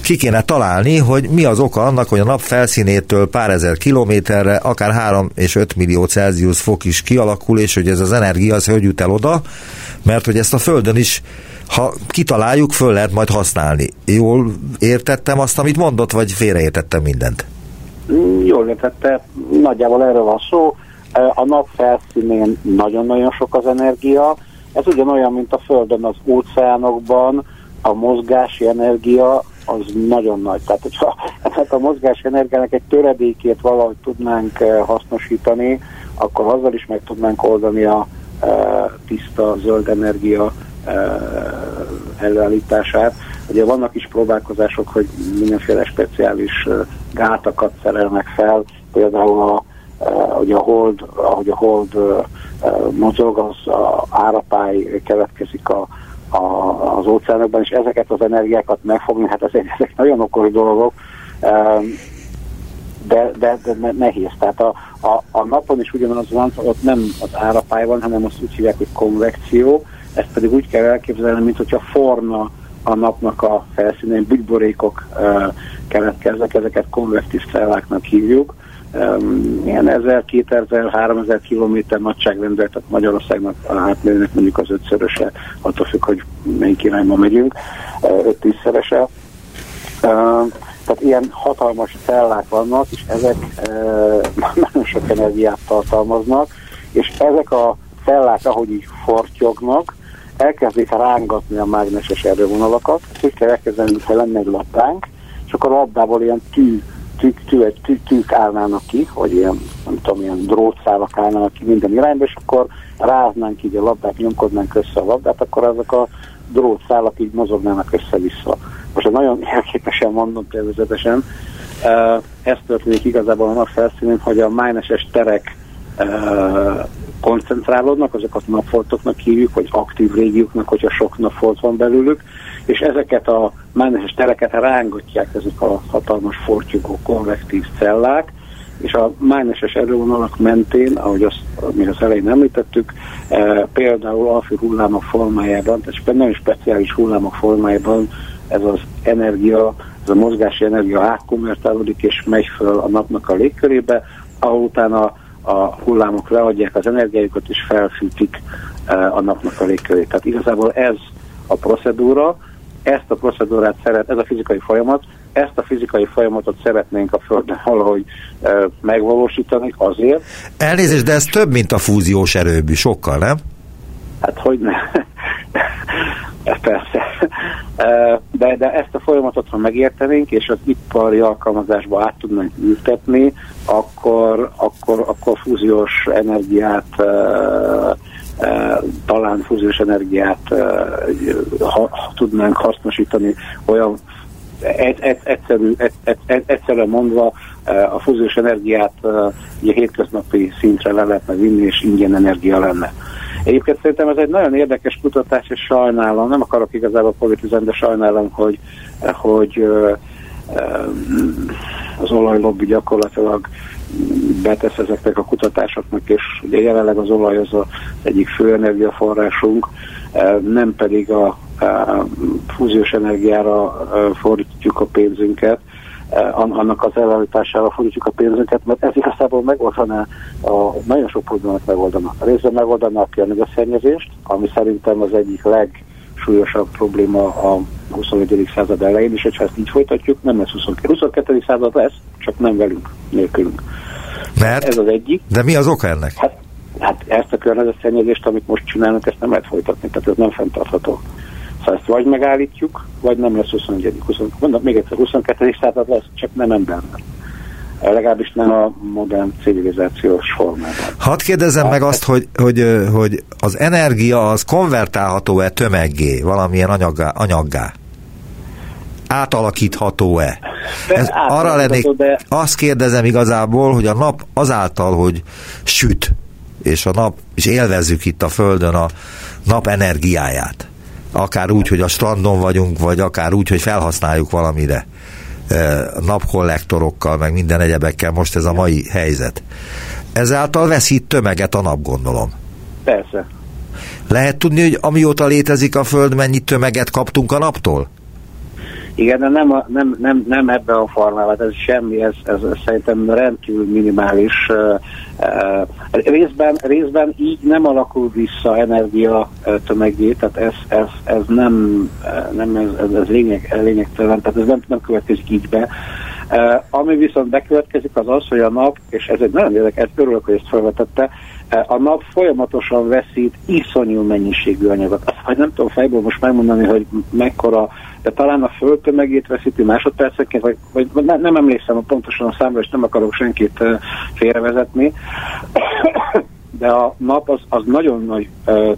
ki kéne találni, hogy mi az oka annak, hogy a nap felszínétől pár ezer kilométerre, akár 3 és 5 millió Celsius fok is kialakul, és hogy ez az energia az hogy jut el oda, mert hogy ezt a Földön is ha kitaláljuk, föl lehet majd használni. Jól értettem azt, amit mondott, vagy félreértettem mindent? Jól értette, nagyjából erről van szó. A nap felszínén nagyon-nagyon sok az energia. Ez ugyanolyan, mint a Földön az óceánokban, a mozgási energia az nagyon nagy. Tehát, hogyha hát a mozgási energiának egy töredékét valahogy tudnánk hasznosítani, akkor azzal is meg tudnánk oldani a tiszta zöld energia előállítását. Ugye vannak is próbálkozások, hogy mindenféle speciális gátakat szerelnek fel, például a, hogy a hold, ahogy a hold mozog, az a árapály keletkezik a, a, az óceánokban, és ezeket az energiákat megfogni, hát ezek, ezek nagyon okos dolgok, de, de, de nehéz. Tehát a, a, a napon is ugyanaz van, ott nem az árapály van, hanem azt úgy hívják, hogy konvekció, ezt pedig úgy kell elképzelni, mint hogyha forna a napnak a felszínén bugyborékok uh, keletkeznek, ezeket konvektív celláknak hívjuk. Ilyen 1000-2000-3000 kilométer nagyságrendel, tehát Magyarországnak a átmérőnek mondjuk az ötszöröse, attól függ, hogy melyik irányba megyünk, 5-10-szerese. Tehát ilyen hatalmas cellák vannak, és ezek nagyon sok energiát tartalmaznak, és ezek a cellák, ahogy így fortyognak, elkezdik rángatni a mágneses erővonalakat, úgy kell elkezdeni, mintha lenne egy labdánk, és akkor a labdából ilyen tű, tű, tű, tű, tűk állnának ki, vagy ilyen, nem tudom, ilyen drótszálak állnának ki minden irányba, és akkor ráznánk így a labdát, nyomkodnánk össze a labdát, akkor ezek a drótszálak így mozognának össze-vissza. Most ez nagyon jelképesen mondom természetesen. Ez történik igazából a nap felszínén, hogy a mágneses terek koncentrálódnak, azokat napfoltoknak hívjuk, vagy aktív régióknak, hogyha sok napfolt van belőlük, és ezeket a mágneses tereket rángatják ezek a hatalmas fortyogó konvektív cellák, és a mágneses erővonalak mentén, ahogy azt mi az elején említettük, e, például alfű hullámok formájában, tehát nagyon speciális hullámok formájában ez az energia, ez a mozgási energia átkonvertálódik és megy föl a napnak a légkörébe, ahol utána a hullámok leadják az energiájukat, és felfűtik e, a napnak a légkörét. Tehát igazából ez a procedúra, ezt a procedúrát szeret, ez a fizikai folyamat, ezt a fizikai folyamatot szeretnénk a Földön valahogy e, megvalósítani azért. Elnézést, de ez több, mint a fúziós erőbű, sokkal, nem? Hát hogy ne. Persze. De, de ezt a folyamatot, ha megértenénk, és az ipari alkalmazásba át tudnánk ültetni, akkor, akkor, akkor fúziós energiát talán fúziós energiát ha, ha tudnánk hasznosítani olyan egy, egy, egyszerű, egy, egy, egyszerűen mondva a fúziós energiát ugye hétköznapi szintre le lehetne vinni, és ingyen energia lenne. Egyébként szerintem ez egy nagyon érdekes kutatás, és sajnálom, nem akarok igazából politizálni, de sajnálom, hogy, hogy az olajlobbi gyakorlatilag betesz ezeknek a kutatásoknak, és ugye jelenleg az olaj az az egyik fő energiaforrásunk, nem pedig a, a fúziós energiára fordítjuk a pénzünket, annak az elállítására fordítjuk a pénzünket, mert ez igazából megoldaná, a, nagyon sok problémát megoldana. A részben megoldaná a környezetszennyezést, ami szerintem az egyik legsúlyosabb probléma a 21. század elején, és hogyha ezt így folytatjuk, nem lesz 22. 22. század lesz, csak nem velünk, nélkülünk. Mert? Ez az egyik. De mi az oka ennek? Hát, hát ezt a környezetszennyezést, amit most csinálunk, ezt nem lehet folytatni, tehát ez nem fenntartható. Szóval ezt vagy megállítjuk, vagy nem lesz 21. 20, mondom, még egyszer, 22. század lesz, csak nem emberben. Legalábbis nem a modern civilizációs formában. Hadd kérdezem meg azt, hogy, hogy, hogy az energia az konvertálható-e tömeggé, valamilyen anyaggá? anyaggá? Átalakítható-e? Ez arra lennék, de... azt kérdezem igazából, hogy a nap azáltal, hogy süt, és a nap, és élvezzük itt a Földön a nap energiáját akár úgy, hogy a strandon vagyunk, vagy akár úgy, hogy felhasználjuk valamire napkollektorokkal, meg minden egyebekkel, most ez a mai helyzet. Ezáltal veszít tömeget a nap, gondolom. Persze. Lehet tudni, hogy amióta létezik a Föld, mennyi tömeget kaptunk a naptól? Igen, de nem, nem, nem, nem ebben a formában, ez semmi, ez, ez, szerintem rendkívül minimális. Részben, részben így nem alakul vissza energia uh, tömegé, tehát ez, ez, ez nem, nem ez, ez, ez lényeg, lényegtelen, tehát ez nem, nem következik így be. Ami viszont bekövetkezik az az, hogy a nap, és ez egy nagyon érdekes, örülök, hogy ezt felvetette, a nap folyamatosan veszít iszonyú mennyiségű anyagot. Azt, hogy nem tudom fejből most megmondani, hogy mekkora de talán a földtömegét veszíti másodpercenként, vagy, vagy ne, nem emlékszem pontosan a számra, és nem akarok senkit félrevezetni, de a nap az, az nagyon nagy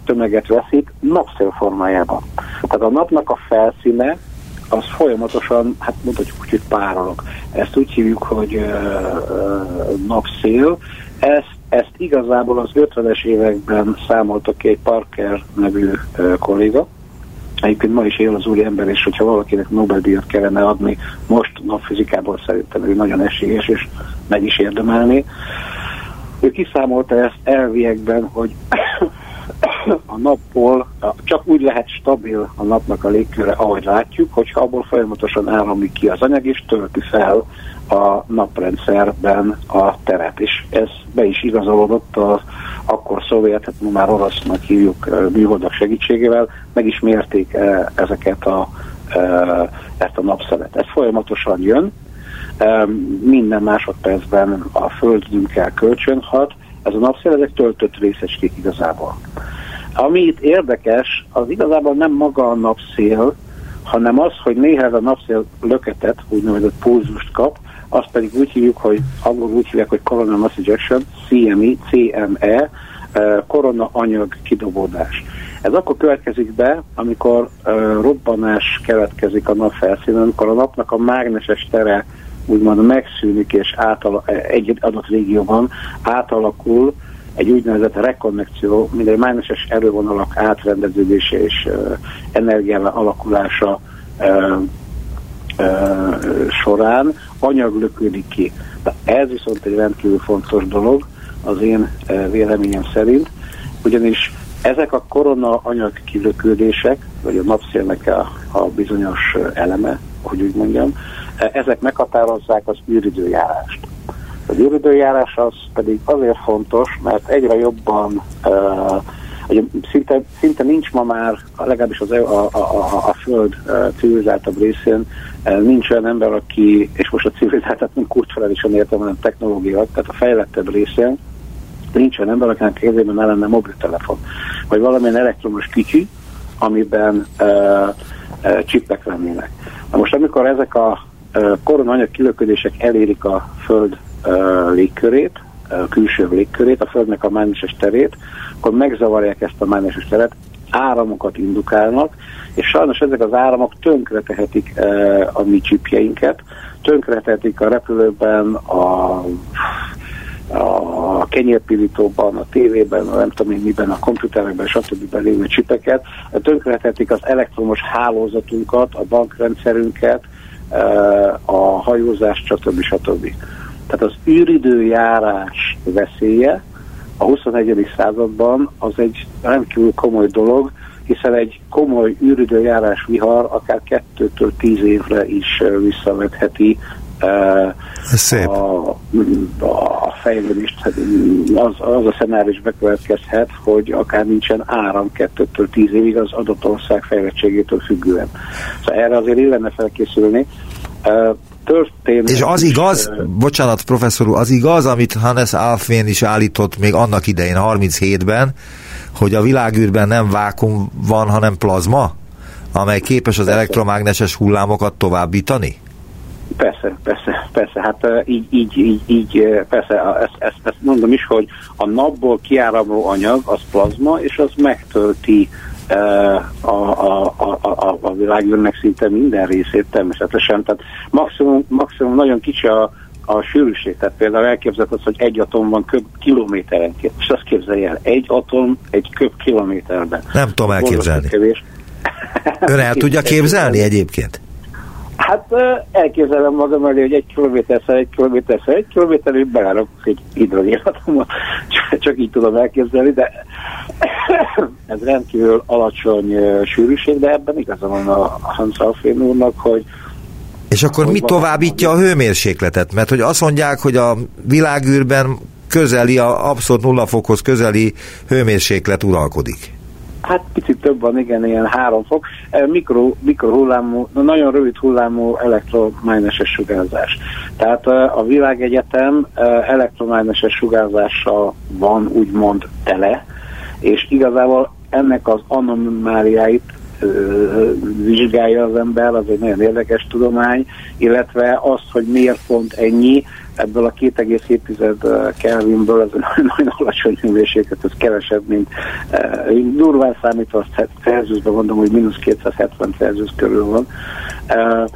tömeget veszít napszél formájában. Tehát a napnak a felszíne az folyamatosan, hát mondhatjuk úgy, hogy párolog. Ezt úgy hívjuk, hogy napszél. Ezt, ezt igazából az 50-es években számoltak ki egy Parker nevű uh, kolléga, Egyébként ma is él az úri ember, és hogyha valakinek Nobel-díjat kellene adni, most napfizikából szerintem ő nagyon esélyes, és meg is érdemelni. Ő kiszámolta ezt elviekben, hogy a napból csak úgy lehet stabil a napnak a légköre, ahogy látjuk, hogyha abból folyamatosan áramlik ki az anyag, és tölti fel a naprendszerben a teret. És ez be is igazolódott a akkor szovjet, hát már orosznak hívjuk műholdak segítségével, meg is mérték ezeket a, ezt a napszelet. Ez folyamatosan jön, minden másodpercben a földünkkel kölcsönhat, ez a napszél, ezek töltött részecskék igazából. Ami itt érdekes, az igazából nem maga a napszél, hanem az, hogy néha ez a napszél löketet, úgynevezett pulzust kap, azt pedig úgy hívjuk, hogy angolul úgy hívják, hogy Coronal Mass Ejection, CME, CME, korona anyag kidobódás. Ez akkor következik be, amikor uh, robbanás keletkezik a nap felszínen, amikor a napnak a mágneses tere úgymond megszűnik, és átala, egy adott régióban átalakul egy úgynevezett rekonnekció, mint egy mágneses erővonalak átrendeződése és uh, alakulása során anyag lökődik ki. De ez viszont egy rendkívül fontos dolog az én véleményem szerint, ugyanis ezek a korona anyag kilökődések, vagy a napszélnek a, a bizonyos eleme, hogy úgy mondjam, ezek meghatározzák az űridőjárást. Az űridőjárás az pedig azért fontos, mert egyre jobban uh, Ugye szinte, szinte nincs ma már, legalábbis az, e- a, a, a, a Föld civilizáltabb részén, nincs olyan ember, aki, és most a civilizáltat nem kulturálisan értem, hanem technológia, tehát a fejlettebb részén, nincs olyan ember, akinek kezében ne lenne mobiltelefon, vagy valamilyen elektromos kicsi, amiben uh, uh, csipek lennének. Na most amikor ezek a uh, koronanyag kilöködések elérik a Föld légkörét, külső légkörét, a Földnek a mágneses terét, akkor megzavarják ezt a mágneses teret, áramokat indukálnak, és sajnos ezek az áramok tönkretehetik a mi csipjeinket, tönkretehetik a repülőben, a a kenyérpirítóban, a tévében, a nem tudom én miben, a komputerekben, stb. lévő csipeket, tönkretetik az elektromos hálózatunkat, a bankrendszerünket, a hajózást, stb. stb. Tehát az űridőjárás veszélye a 21. században az egy rendkívül komoly dolog, hiszen egy komoly űridőjárás vihar akár kettőtől tíz évre is visszavetheti szép. A, a fejlődést. Hát, az, az a szenáris bekövetkezhet, hogy akár nincsen áram kettőtől tíz évig az adott ország fejlettségétől függően. Szóval erre azért illene felkészülni történet. És az igaz, is, bocsánat professzor úr, az igaz, amit Hannes Alfvén is állított még annak idején, 37-ben, hogy a világűrben nem vákum van, hanem plazma, amely képes az elektromágneses hullámokat továbbítani? Persze, persze, persze, hát így, így, így, így persze, ezt, ezt, ezt mondom is, hogy a napból kiáramló anyag az plazma, és az megtölti a, a, a, a, a világűrnek szinte minden részét természetesen. Tehát maximum, maximum nagyon kicsi a, a sűrűség. Tehát például elképzelhet az, hogy egy atom van köb kilométerenként. És azt képzelje el, egy atom egy köb kilométerben. Nem tudom elképzelni. Ön el tudja képzelni egyébként? Hát elképzelem magam elé, hogy egy kilométerszer, egy kilométerszer, egy kilométer, belárak egy hidrogénatomot, csak így tudom elképzelni, de ez rendkívül alacsony sűrűség, de ebben igaza van a Hans Alfén úrnak, hogy és akkor mi továbbítja a hőmérsékletet? Mert hogy azt mondják, hogy a világűrben közeli, a abszolút nulla fokhoz közeli hőmérséklet uralkodik. Hát picit több van, igen, ilyen három fok. Mikro, mikrohullámú, nagyon rövid hullámú elektromágneses sugárzás. Tehát a világegyetem elektromágneses sugárzással van úgymond tele, és igazából ennek az anomáliáit vizsgálja az ember, az egy nagyon érdekes tudomány, illetve azt, hogy miért pont ennyi, ebből a 2,7 Kelvinből ez nagyon alacsony hőmérséklet, ez kevesebb, mint uh, durván számítva azt Celsiusban mondom, hogy mínusz 270 Celsius körül van. Uh,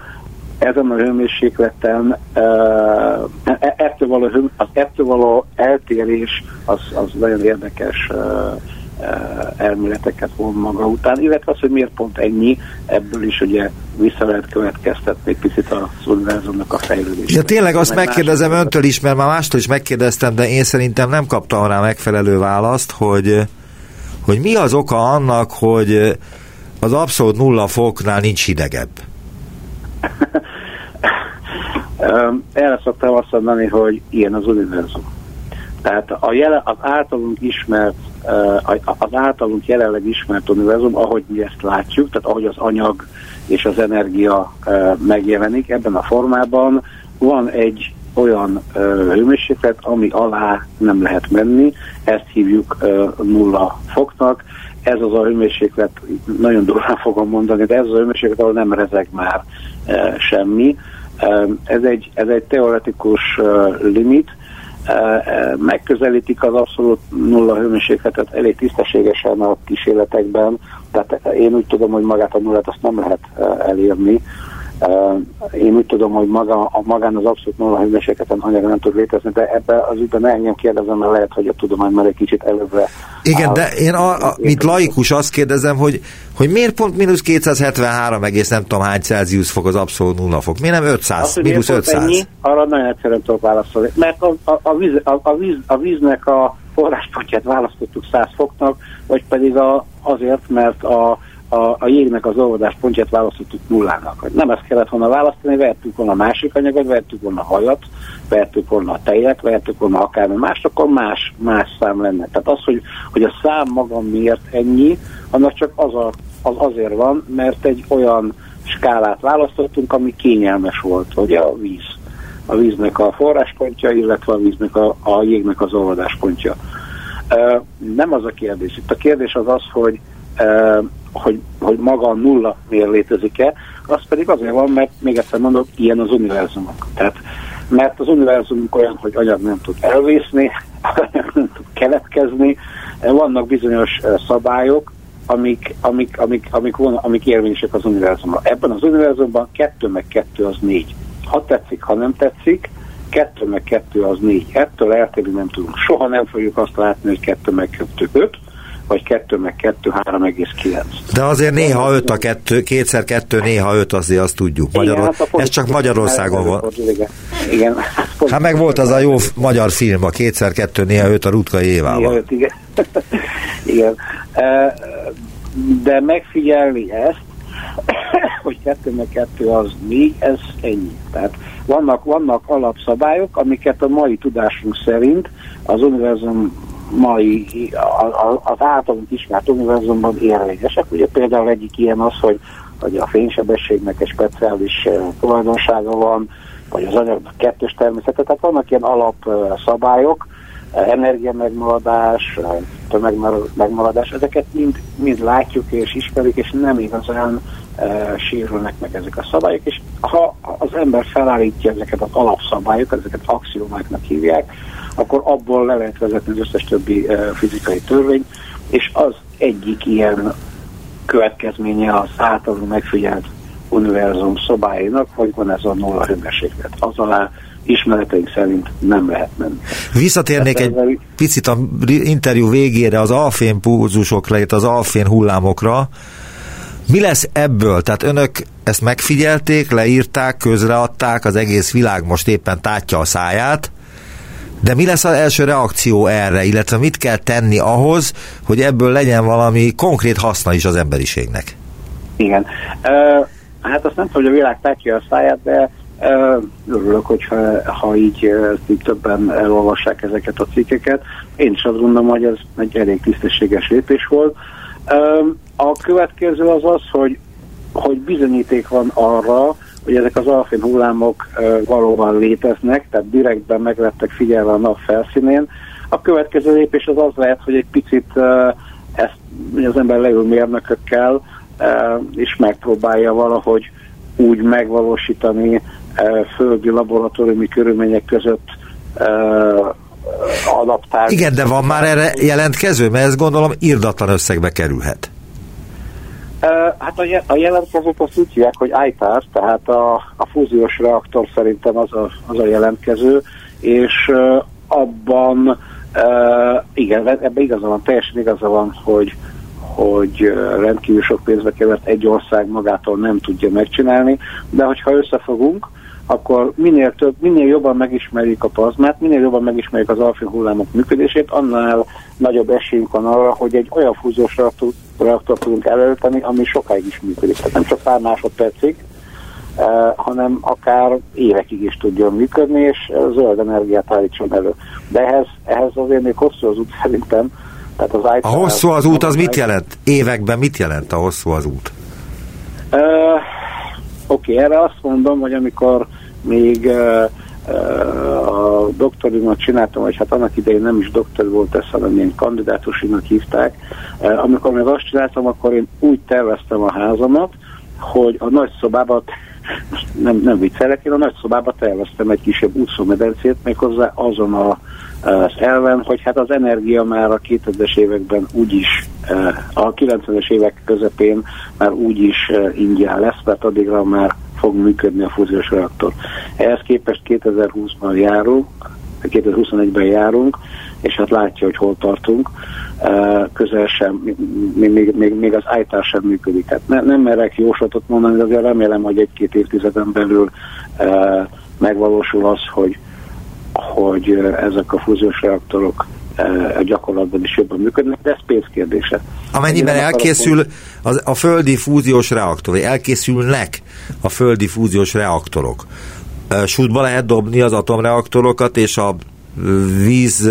ezen a hőmérsékleten uh, ettől való, az ettől való eltérés az, az nagyon érdekes uh, elméleteket von maga után, illetve az, hogy miért pont ennyi, ebből is ugye vissza lehet következtetni picit az univerzumnak a fejlődését. Ja, tényleg azt megkérdezem más... öntől is, mert már mástól is megkérdeztem, de én szerintem nem kaptam rá megfelelő választ, hogy hogy mi az oka annak, hogy az abszolút nulla foknál nincs hidegebb. Erre szoktam azt mondani, hogy ilyen az univerzum. Tehát a jele, az általunk ismert, az általunk jelenleg ismert univerzum, ahogy mi ezt látjuk, tehát ahogy az anyag és az energia megjelenik ebben a formában, van egy olyan hőmérséklet, ami alá nem lehet menni, ezt hívjuk nulla foknak. Ez az a hőmérséklet, nagyon durván fogom mondani, de ez az a hőmérséklet, ahol nem rezeg már semmi. Ez egy, ez egy teoretikus limit, megközelítik az abszolút nulla hőmérsékletet elég tisztességesen a kísérletekben, tehát én úgy tudom, hogy magát a nullát azt nem lehet elérni, én úgy tudom, hogy maga, a magán az abszolút nulla hőmérsékleten anyag nem tud létezni, de ebben az ügyben engem kérdezem, mert lehet, hogy a tudomány már egy kicsit előbbre. Igen, áll. de én, a, a, mint laikus azt kérdezem, hogy, hogy miért pont mínusz 273 egész nem tudom hány Celsius fok az abszolút nulla fok? Miért nem 500, azt, mínusz 500? Ennyi, arra nagyon egyszerűen tudok válaszolni. Mert a, a, a, víz, a, a, víz, a víznek a forráspontját választottuk 100 foknak, vagy pedig a, azért, mert a a, a jégnek az olvadás pontját választottuk nullának. Nem ezt kellett volna választani, vehettük volna másik anyagot, vehettük volna hajat, vehettük volna a tejet, vehettük volna akármi más, akkor más, más szám lenne. Tehát az, hogy, hogy a szám maga miért ennyi, annak csak az, a, az azért van, mert egy olyan skálát választottunk, ami kényelmes volt, hogy a víz. A víznek a forráspontja, illetve a víznek a, a jégnek az olvadáspontja. Uh, nem az a kérdés. Itt a kérdés az az, hogy uh, hogy, hogy maga a nulla miért létezik-e, az pedig azért van, mert még egyszer mondok, ilyen az univerzumok. Tehát, mert az univerzumunk olyan, hogy anyag nem tud elvészni, nem tud keletkezni, vannak bizonyos szabályok, amik, amik, amik, amik, van, amik érvényesek az univerzumra. Ebben az univerzumban kettő meg kettő az négy. Ha tetszik, ha nem tetszik, kettő meg kettő az négy. Ettől eltérni nem tudunk. Soha nem fogjuk azt látni, hogy kettő meg kettő öt, vagy 2 meg 2, 3,9. De azért néha 5 a 2, kétszer 2, néha 5, azért azt tudjuk. Magyarul, igen, hát ez csak Magyarországon van. Igen. igen. Hát meg volt az a jó magyar film, a kétszer 2, néha 5 a Rutka Évával. 5, igen. igen. De megfigyelni ezt, hogy 2 meg 2 az 4, ez ennyi. Tehát vannak, vannak alapszabályok, amiket a mai tudásunk szerint az univerzum mai az általunk ismert univerzumban érvényesek. Ugye például egyik ilyen az, hogy, hogy a fénysebességnek egy speciális tulajdonsága van, vagy az anyagnak kettős természete, tehát vannak ilyen alapszabályok, energia megmaradás, tömeg megmaradás, ezeket mind, mind látjuk és ismerjük, és nem igazán e, sérülnek meg ezek a szabályok, és ha az ember felállítja ezeket az alapszabályokat, ezeket axiomáknak hívják, akkor abból le lehet vezetni az összes többi uh, fizikai törvény, és az egyik ilyen következménye az általunk megfigyelt univerzum szobáinak, hogy van ez a nulla hőmérséklet. Az alá ismereteink szerint nem lehet menni. Visszatérnék egy ezzel... picit a interjú végére az alfén pulzusokra, az alfén hullámokra. Mi lesz ebből? Tehát önök ezt megfigyelték, leírták, közreadták, az egész világ most éppen tátja a száját, de mi lesz az első reakció erre, illetve mit kell tenni ahhoz, hogy ebből legyen valami konkrét haszna is az emberiségnek? Igen. Uh, hát azt nem tudom, hogy a világ tátja a száját, de uh, örülök, hogyha ha így, uh, többen elolvassák ezeket a cikkeket. Én is azt gondolom, hogy ez egy elég tisztességes lépés volt. Uh, a következő az az, hogy, hogy bizonyíték van arra, hogy ezek az alfén hullámok valóban léteznek, tehát direktben meg lettek figyelve a nap felszínén. A következő lépés az az lehet, hogy egy picit ezt az ember leül mérnökökkel, és megpróbálja valahogy úgy megvalósítani földi laboratóriumi körülmények között adaptálni. Igen, de van már erre jelentkező, mert ezt gondolom irdatlan összegbe kerülhet. Hát a jelentkezők azt úgy hívják, hogy ITAR, tehát a, a fúziós reaktor szerintem az a, az a jelentkező, és abban igen, ebben igaza van, teljesen igaza van, hogy, hogy rendkívül sok pénzbe került, egy ország magától nem tudja megcsinálni, de hogyha összefogunk, akkor minél több, minél jobban megismerjük a plazmát, minél jobban megismerjük az alfa hullámok működését, annál nagyobb esélyünk van arra, hogy egy olyan fúziós reaktort tudunk előteni, ami sokáig is működik. Tehát nem csak pár másodpercig, eh, hanem akár évekig is tudjon működni, és zöld energiát állítson elő. De ehhez, ehhez azért még hosszú az út szerintem. Tehát az a hosszú az út az mit jelent? Években mit jelent a hosszú az út? Uh, Oké, okay, erre azt mondom, hogy amikor még uh, a doktorimat csináltam, vagy hát annak idején nem is doktor volt ez, hanem ilyen kandidátusinak hívták. Amikor még azt csináltam, akkor én úgy terveztem a házamat, hogy a nagy szobába, nem, nem viccelek, én a nagy szobába terveztem egy kisebb útszómedencét, méghozzá azon a, az elven, hogy hát az energia már a 2000-es években úgyis, a 90-es évek közepén már úgyis ingyen lesz, mert addigra már fog működni a fúziós reaktor. Ehhez képest 2020-ban járunk, 2021-ben járunk, és hát látja, hogy hol tartunk. Közel sem, még, még, még, az állítás sem működik. Hát ne, nem merek jóslatot mondani, de azért remélem, hogy egy-két évtizeden belül megvalósul az, hogy, hogy ezek a fúziós reaktorok a gyakorlatban is jobban működnek, de ez pénzkérdése. Amennyiben elkészül az, a földi fúziós reaktor, vagy elkészülnek a földi fúziós reaktorok, sútba lehet dobni az atomreaktorokat és a víz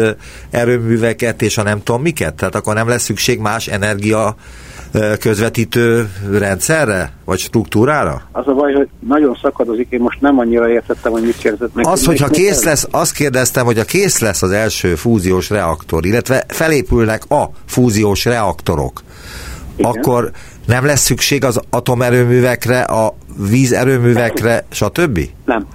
erőműveket és a nem tudom miket? Tehát akkor nem lesz szükség más energia közvetítő rendszerre, vagy struktúrára? Az a baj, hogy nagyon szakadozik, én most nem annyira értettem, hogy mit kérdezett meg. Az, hogyha kész lesz, azt kérdeztem, hogy a kész lesz az első fúziós reaktor, illetve felépülnek a fúziós reaktorok, Igen. akkor nem lesz szükség az atomerőművekre, a vízerőművekre, stb.? Nem,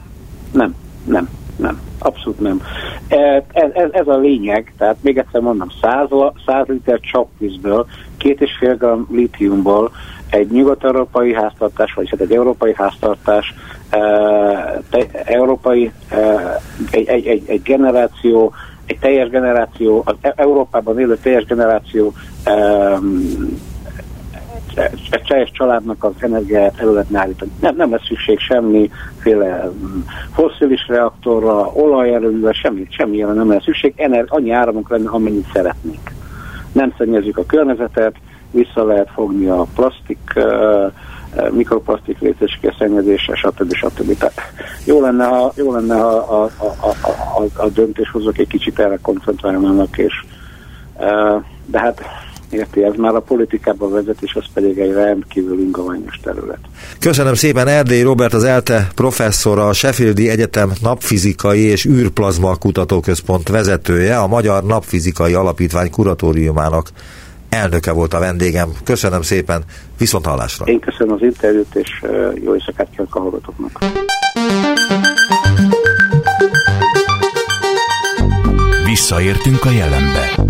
nem, nem, nem. Abszolút nem. Ez, ez, ez a lényeg, tehát még egyszer mondom, 100, 100 liter csapvízből, két és fél gram litiumból egy nyugat-európai háztartás, vagy hát egy európai háztartás, te, európai, egy, egy, egy, egy generáció, egy teljes generáció, az e- Európában élő teljes generáció egy teljes családnak az energiáját elő lehetne állítani. Nem, nem lesz szükség semmiféle mm, fosszilis reaktorra, olajerőművel, semmi, semmilyen nem lesz szükség, ener, annyi áramunk lenne, amennyit szeretnénk. Nem szennyezzük a környezetet, vissza lehet fogni a plastik, uh, mikroplasztik létessége szennyezése, stb. stb. Tehát jó lenne, ha, jó lenne, ha a, a, a, a, a döntéshozók egy kicsit erre koncentrálnának, és de hát Érti, ez már a politikába vezet, és az pedig egy rendkívül ingoványos terület. Köszönöm szépen Erdély Robert, az ELTE professzora, a Sheffieldi Egyetem napfizikai és űrplazma kutatóközpont vezetője, a Magyar Napfizikai Alapítvány kuratóriumának elnöke volt a vendégem. Köszönöm szépen, viszont hallásra. Én köszönöm az interjút, és jó éjszakát kívánok a hallgatóknak. Visszaértünk a jelenbe.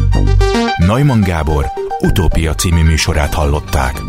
Neumann Gábor utópia című műsorát hallották.